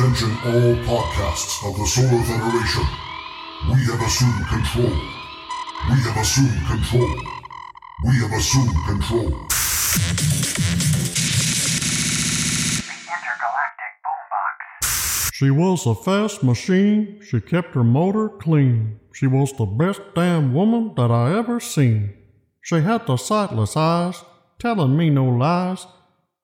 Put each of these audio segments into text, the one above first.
Attention all podcasts of the Solar Federation. We have assumed control. We have assumed control. We have assumed control. Intergalactic Boombox. She was a fast machine. She kept her motor clean. She was the best damn woman that I ever seen. She had the sightless eyes, telling me no lies,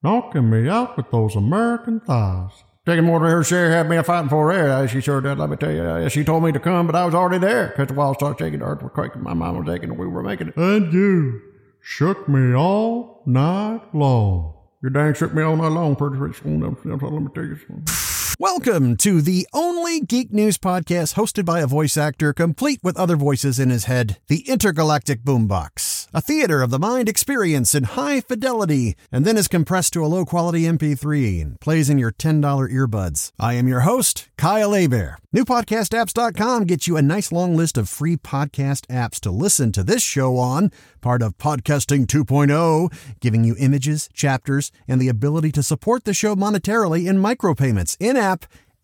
knocking me out with those American thighs. Taking more to her share had me a fighting for air. She sure did, let me tell you. She told me to come, but I was already there. Cause the walls started shaking, the earth was quaking, my mind was aching, and we were making it. And you shook me all night long. You dang shook me all night long, pretty rich. Let me tell you something. Welcome to the only geek news podcast hosted by a voice actor complete with other voices in his head, the Intergalactic Boombox, a theater of the mind experience in high fidelity, and then is compressed to a low quality MP3 and plays in your $10 earbuds. I am your host, Kyle Hebert. NewPodcastApps.com gets you a nice long list of free podcast apps to listen to this show on, part of Podcasting 2.0, giving you images, chapters, and the ability to support the show monetarily in micropayments in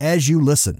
as you listen.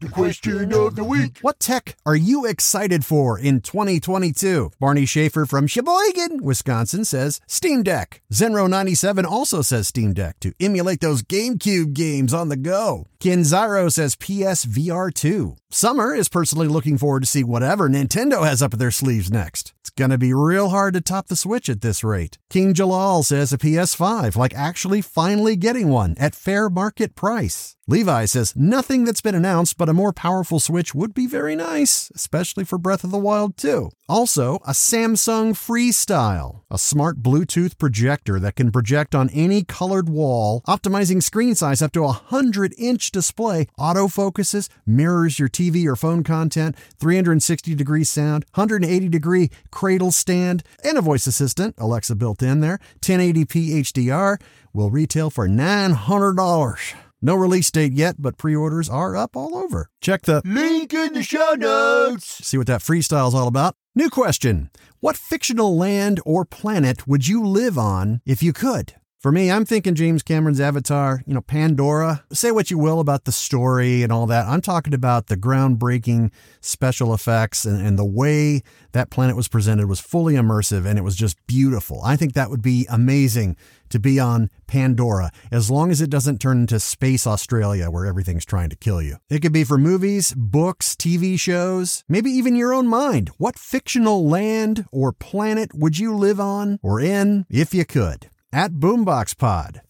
The question of the week. What tech are you excited for in 2022? Barney Schaefer from Sheboygan, Wisconsin says Steam Deck. Zenro97 also says Steam Deck to emulate those GameCube games on the go. Kinzaro says PSVR 2. Summer is personally looking forward to see whatever Nintendo has up their sleeves next. It's gonna be real hard to top the Switch at this rate. King Jalal says a PS5, like actually finally getting one at fair market price. Levi says nothing that's been announced, but a more powerful Switch would be very nice, especially for Breath of the Wild 2. Also, a Samsung Freestyle, a smart Bluetooth projector that can project on any colored wall, optimizing screen size up to a 100 inch display, autofocuses, mirrors your TV or phone content, 360 degree sound, 180 degree cradle stand, and a voice assistant, Alexa built in there, 1080p HDR, will retail for $900. No release date yet, but pre orders are up all over. Check the Link in the show notes. see what that freestyle's all about. New question What fictional land or planet would you live on if you could? For me, I'm thinking James Cameron's Avatar, you know, Pandora. Say what you will about the story and all that. I'm talking about the groundbreaking special effects and, and the way that planet was presented was fully immersive and it was just beautiful. I think that would be amazing to be on Pandora, as long as it doesn't turn into Space Australia where everything's trying to kill you. It could be for movies, books, TV shows, maybe even your own mind. What fictional land or planet would you live on or in if you could? At Boombox Pod.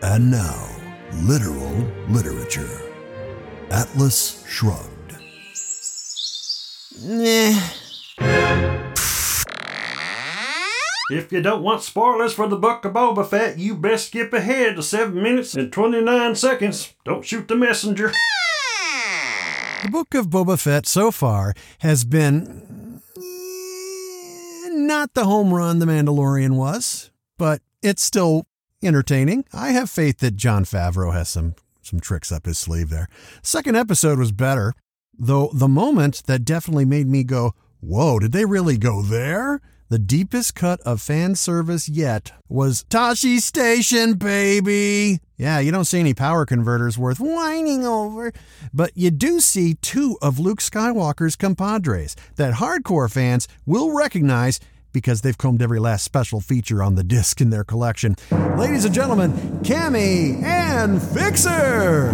And now, literal literature. Atlas Shrugged. If you don't want spoilers for the Book of Boba Fett, you best skip ahead to 7 minutes and 29 seconds. Don't shoot the messenger. The Book of Boba Fett so far has been not the home run The Mandalorian was, but it's still entertaining. I have faith that Jon Favreau has some some tricks up his sleeve there. Second episode was better, though the moment that definitely made me go, "Whoa, did they really go there?" The deepest cut of fan service yet was Tashi Station, baby. Yeah, you don't see any power converters worth whining over, but you do see two of Luke Skywalker's compadres that hardcore fans will recognize because they've combed every last special feature on the disc in their collection. Ladies and gentlemen, Camie and Fixer!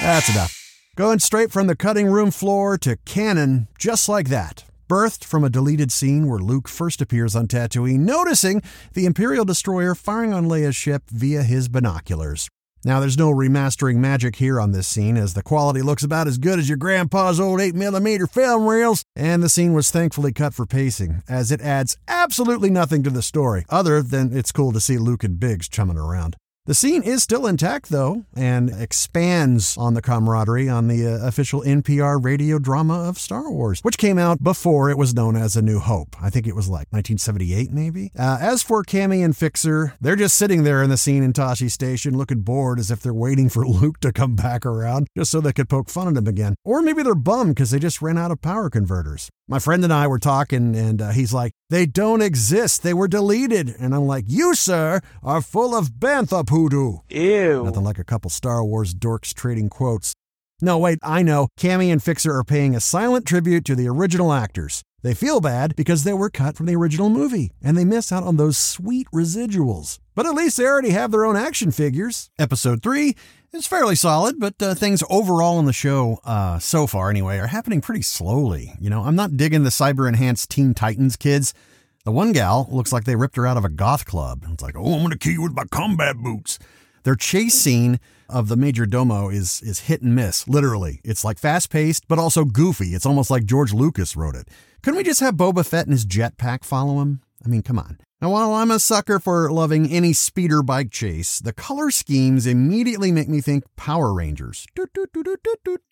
That's enough. Going straight from the cutting room floor to canon, just like that. Birthed from a deleted scene where Luke first appears on Tatooine, noticing the Imperial destroyer firing on Leia's ship via his binoculars. Now, there's no remastering magic here on this scene, as the quality looks about as good as your grandpa's old 8mm film reels, and the scene was thankfully cut for pacing, as it adds absolutely nothing to the story, other than it's cool to see Luke and Biggs chumming around. The scene is still intact, though, and expands on the camaraderie on the uh, official NPR radio drama of Star Wars, which came out before it was known as A New Hope. I think it was like 1978, maybe. Uh, as for Camie and Fixer, they're just sitting there in the scene in Tashi Station looking bored as if they're waiting for Luke to come back around just so they could poke fun at him again. Or maybe they're bummed because they just ran out of power converters. My friend and I were talking, and uh, he's like, They don't exist. They were deleted. And I'm like, You, sir, are full of bantha poodoo. Ew. Nothing like a couple Star Wars dorks trading quotes. No, wait, I know. Camie and Fixer are paying a silent tribute to the original actors. They feel bad because they were cut from the original movie, and they miss out on those sweet residuals. But at least they already have their own action figures. Episode 3 is fairly solid, but uh, things overall in the show, uh, so far anyway, are happening pretty slowly. You know, I'm not digging the cyber enhanced Teen Titans kids. The one gal looks like they ripped her out of a goth club. It's like, oh, I'm going to kill you with my combat boots. Their chase scene of the Major Domo is is hit and miss, literally. It's like fast paced, but also goofy. It's almost like George Lucas wrote it. Couldn't we just have Boba Fett and his jetpack follow him? I mean, come on. Now, while I'm a sucker for loving any speeder bike chase, the color schemes immediately make me think Power Rangers.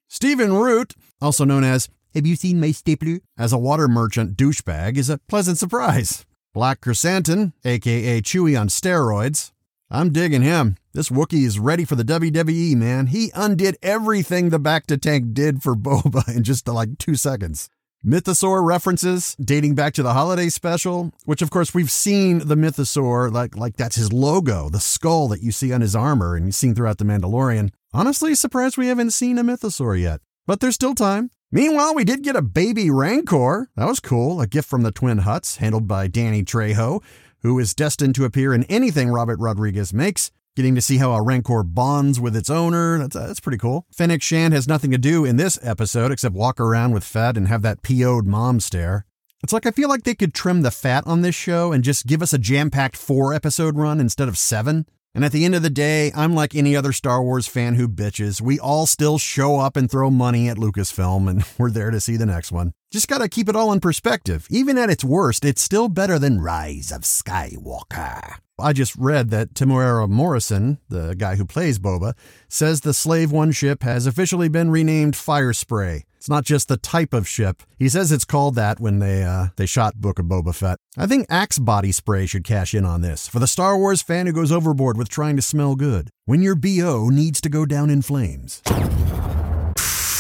Stephen Root, also known as Have you seen my stapler? As a water merchant douchebag, is a pleasant surprise. Black Chrysanthemum, aka Chewy on steroids. I'm digging him. This Wookiee is ready for the WWE, man. He undid everything the bacta tank did for Boba in just like two seconds. Mythosaur references dating back to the holiday special, which of course we've seen the Mythosaur, like like that's his logo, the skull that you see on his armor and you've seen throughout the Mandalorian. Honestly, surprised we haven't seen a Mythosaur yet. But there's still time. Meanwhile, we did get a baby Rancor. That was cool. A gift from the Twin Hutts, handled by Danny Trejo, who is destined to appear in anything Robert Rodriguez makes. Getting to see how a Rancor bonds with its owner, that's, that's pretty cool. Fennec Shand has nothing to do in this episode except walk around with Fett and have that PO'd mom stare. It's like I feel like they could trim the fat on this show and just give us a jam packed four episode run instead of seven. And at the end of the day, I'm like any other Star Wars fan who bitches. We all still show up and throw money at Lucasfilm, and we're there to see the next one. Just gotta keep it all in perspective. Even at its worst, it's still better than Rise of Skywalker. I just read that Temuera Morrison, the guy who plays Boba, says the Slave One ship has officially been renamed Fire Spray. It's not just the type of ship. He says it's called that when they uh, they shot Book of Boba Fett. I think Axe Body Spray should cash in on this for the Star Wars fan who goes overboard with trying to smell good. When your BO needs to go down in flames.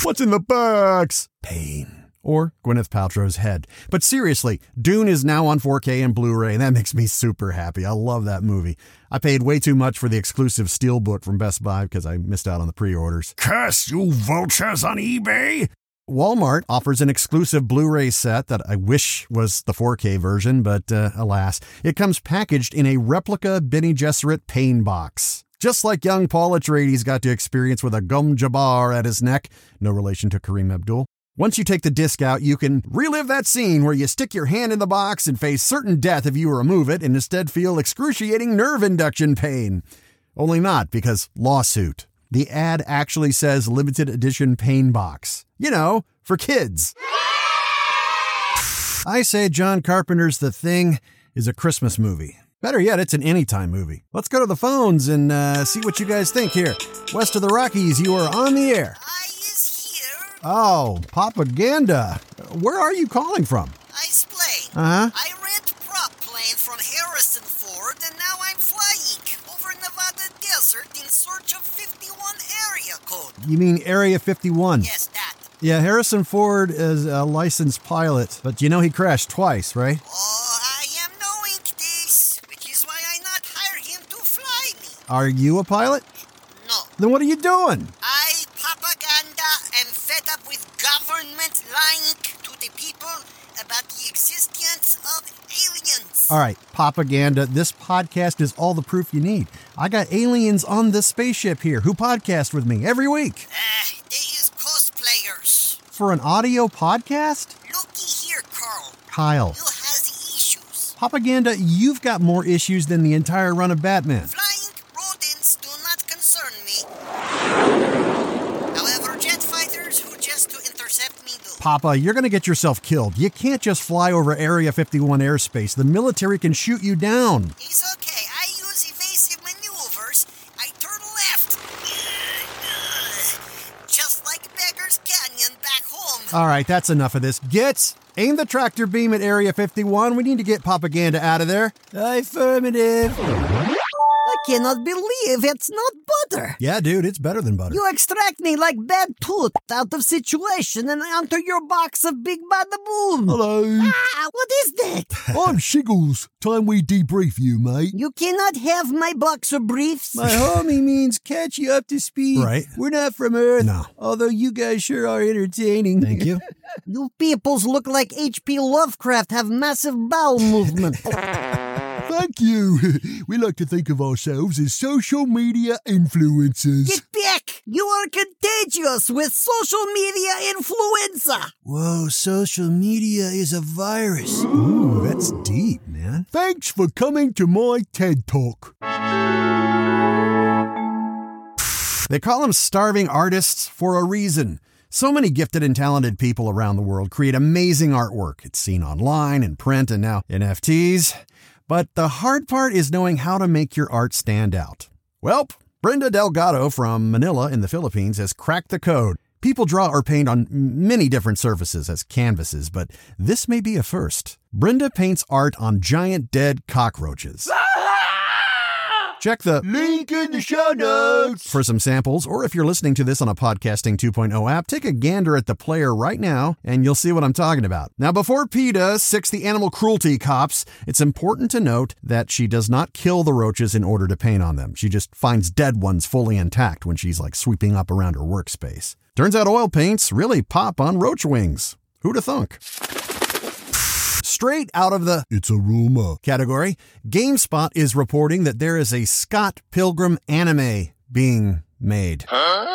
What's in the box? Pain. Or Gwyneth Paltrow's head. But seriously, Dune is now on 4K and Blu ray, and that makes me super happy. I love that movie. I paid way too much for the exclusive Steelbook from Best Buy because I missed out on the pre orders. Curse you vultures on eBay! Walmart offers an exclusive Blu ray set that I wish was the 4K version, but uh, alas, it comes packaged in a replica Bene Gesserit pain box. Just like young Paul Atreides got to experience with a gom jabbar at his neck, no relation to Kareem Abdul. Once you take the disc out, you can relive that scene where you stick your hand in the box and face certain death if you remove it and instead feel excruciating nerve induction pain. Only not because lawsuit. The ad actually says limited edition pain box. You know, for kids. I say John Carpenter's The Thing is a Christmas movie. Better yet, it's an anytime movie. Let's go to the phones and uh, see what you guys think here. West of the Rockies, you are on the air. I is here. Oh, Papa Ganda. Where are you calling from? I explain. Uh huh. You mean Area 51? Yes, that. Yeah, Harrison Ford is a licensed pilot, but you know he crashed twice, right? Oh, I am knowing this, which is why I not hire him to fly me. Are you a pilot? No, Then what are you doing? I Papa Ganda am fed up with government lying to the people about the existence of aliens. All right, Papa Ganda. This podcast is all the proof you need. I got aliens on this spaceship here who podcast with me every week. Ah, they is cosplayers. For an audio podcast? Looky here, Carl. Kyle, You has issues. Papa Ganda, you've got more issues than the entire run of Batman. Flying rodents do not concern me. However, jet fighters who just to intercept me do. Papa, you're going to get yourself killed. You can't just fly over Area 51 airspace. The military can shoot you down. All right, that's enough of this. Gits aim the tractor beam at Area 51. We need to get Papa Ganda out of there. Affirmative. I cannot believe it's not butter. Yeah, dude, it's better than butter. You extract me like bad tooth out of situation and enter your box of big bada boom. Hello, Ah, what is that? I'm Shiggles. Time we debrief you, mate. You cannot have my box of briefs. My homie means catch you up to speed. Right. We're not from Earth. No. Although you guys sure are entertaining. Thank you. You peoples look like H.P. Lovecraft have massive bowel movement. Thank you. We like to think of ourselves as social media influencers. Get back! You are contagious with social media influenza. Whoa, social media is a virus. Ooh, that's deep, man. Thanks for coming to my TED Talk. They call them starving artists for a reason. So many gifted and talented people around the world create amazing artwork. It's seen online, in print, and now NFTs. But the hard part is knowing how to make your art stand out. Welp, Brenda Delgado from Manila in the Philippines has cracked the code. People draw or paint on many different surfaces as canvases, but this may be a first. Brenda paints art on giant dead cockroaches. Check the Link in the show notes. for some samples, or if you're listening to this on a Podcasting 2.0 app, take a gander at the player right now and you'll see what I'm talking about. Now, before PETA six the animal cruelty cops, it's important to note that she does not kill the roaches in order to paint on them. She just finds dead ones fully intact when she's like sweeping up around her workspace. Turns out oil paints really pop on roach wings. Who'da thunk? Straight out of the It's a rumor. category, GameSpot is reporting that there is a Scott Pilgrim anime being made.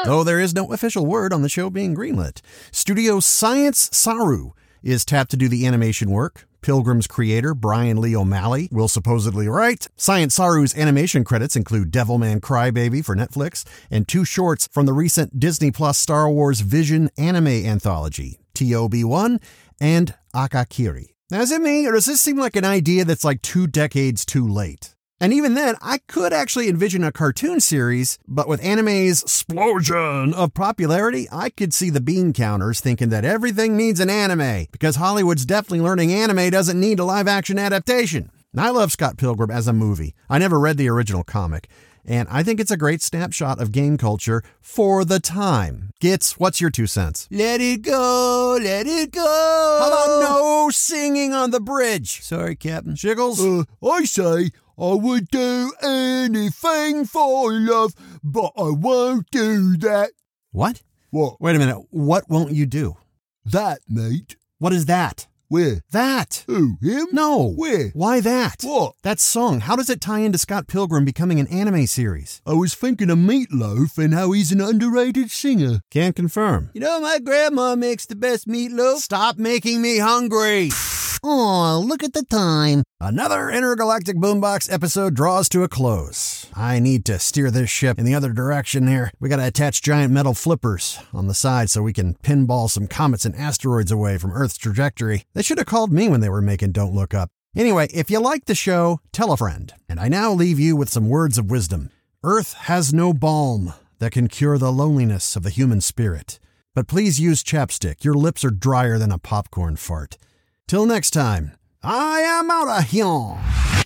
Though there is no official word on the show being greenlit. Studio Science Saru is tapped to do the animation work. Pilgrim's creator, Brian Lee O'Malley, will supposedly write. Science Saru's animation credits include Devilman Crybaby for Netflix and two shorts from the recent Disney Plus Star Wars Vision anime anthology, TOB1 and Akakiri. Now, is it me, or does this seem like an idea that's like two decades too late? And even then, I could actually envision a cartoon series, but with anime's explosion of popularity, I could see the bean counters thinking that everything needs an anime, because Hollywood's definitely learning anime doesn't need a live action adaptation. I love Scott Pilgrim as a movie. I never read the original comic, and I think it's a great snapshot of game culture for the time. Gits, what's your two cents? Let it go, let it go. How about no singing on the bridge? Sorry, Captain. Shiggles? Uh, I say I would do anything for love, but I won't do that. What? What? Wait a minute. What won't you do? That, mate. What is that? Where? That. Who? Him? No. Where? Why that? What? That song. How does it tie into Scott Pilgrim becoming an anime series? I was thinking of Meatloaf and how he's an underrated singer. Can't confirm. You know, my grandma makes the best meatloaf. Stop making me hungry. Oh, look at the time. Another Intergalactic Boombox episode draws to a close. I need to steer this ship in the other direction here. We gotta attach giant metal flippers on the side so we can pinball some comets and asteroids away from Earth's trajectory. They should have called me when they were making Don't Look Up. Anyway, if you like the show, tell a friend. And I now leave you with some words of wisdom. Earth has no balm that can cure the loneliness of the human spirit. But please use chapstick. Your lips are drier than a popcorn fart. Till next time, I am out of here.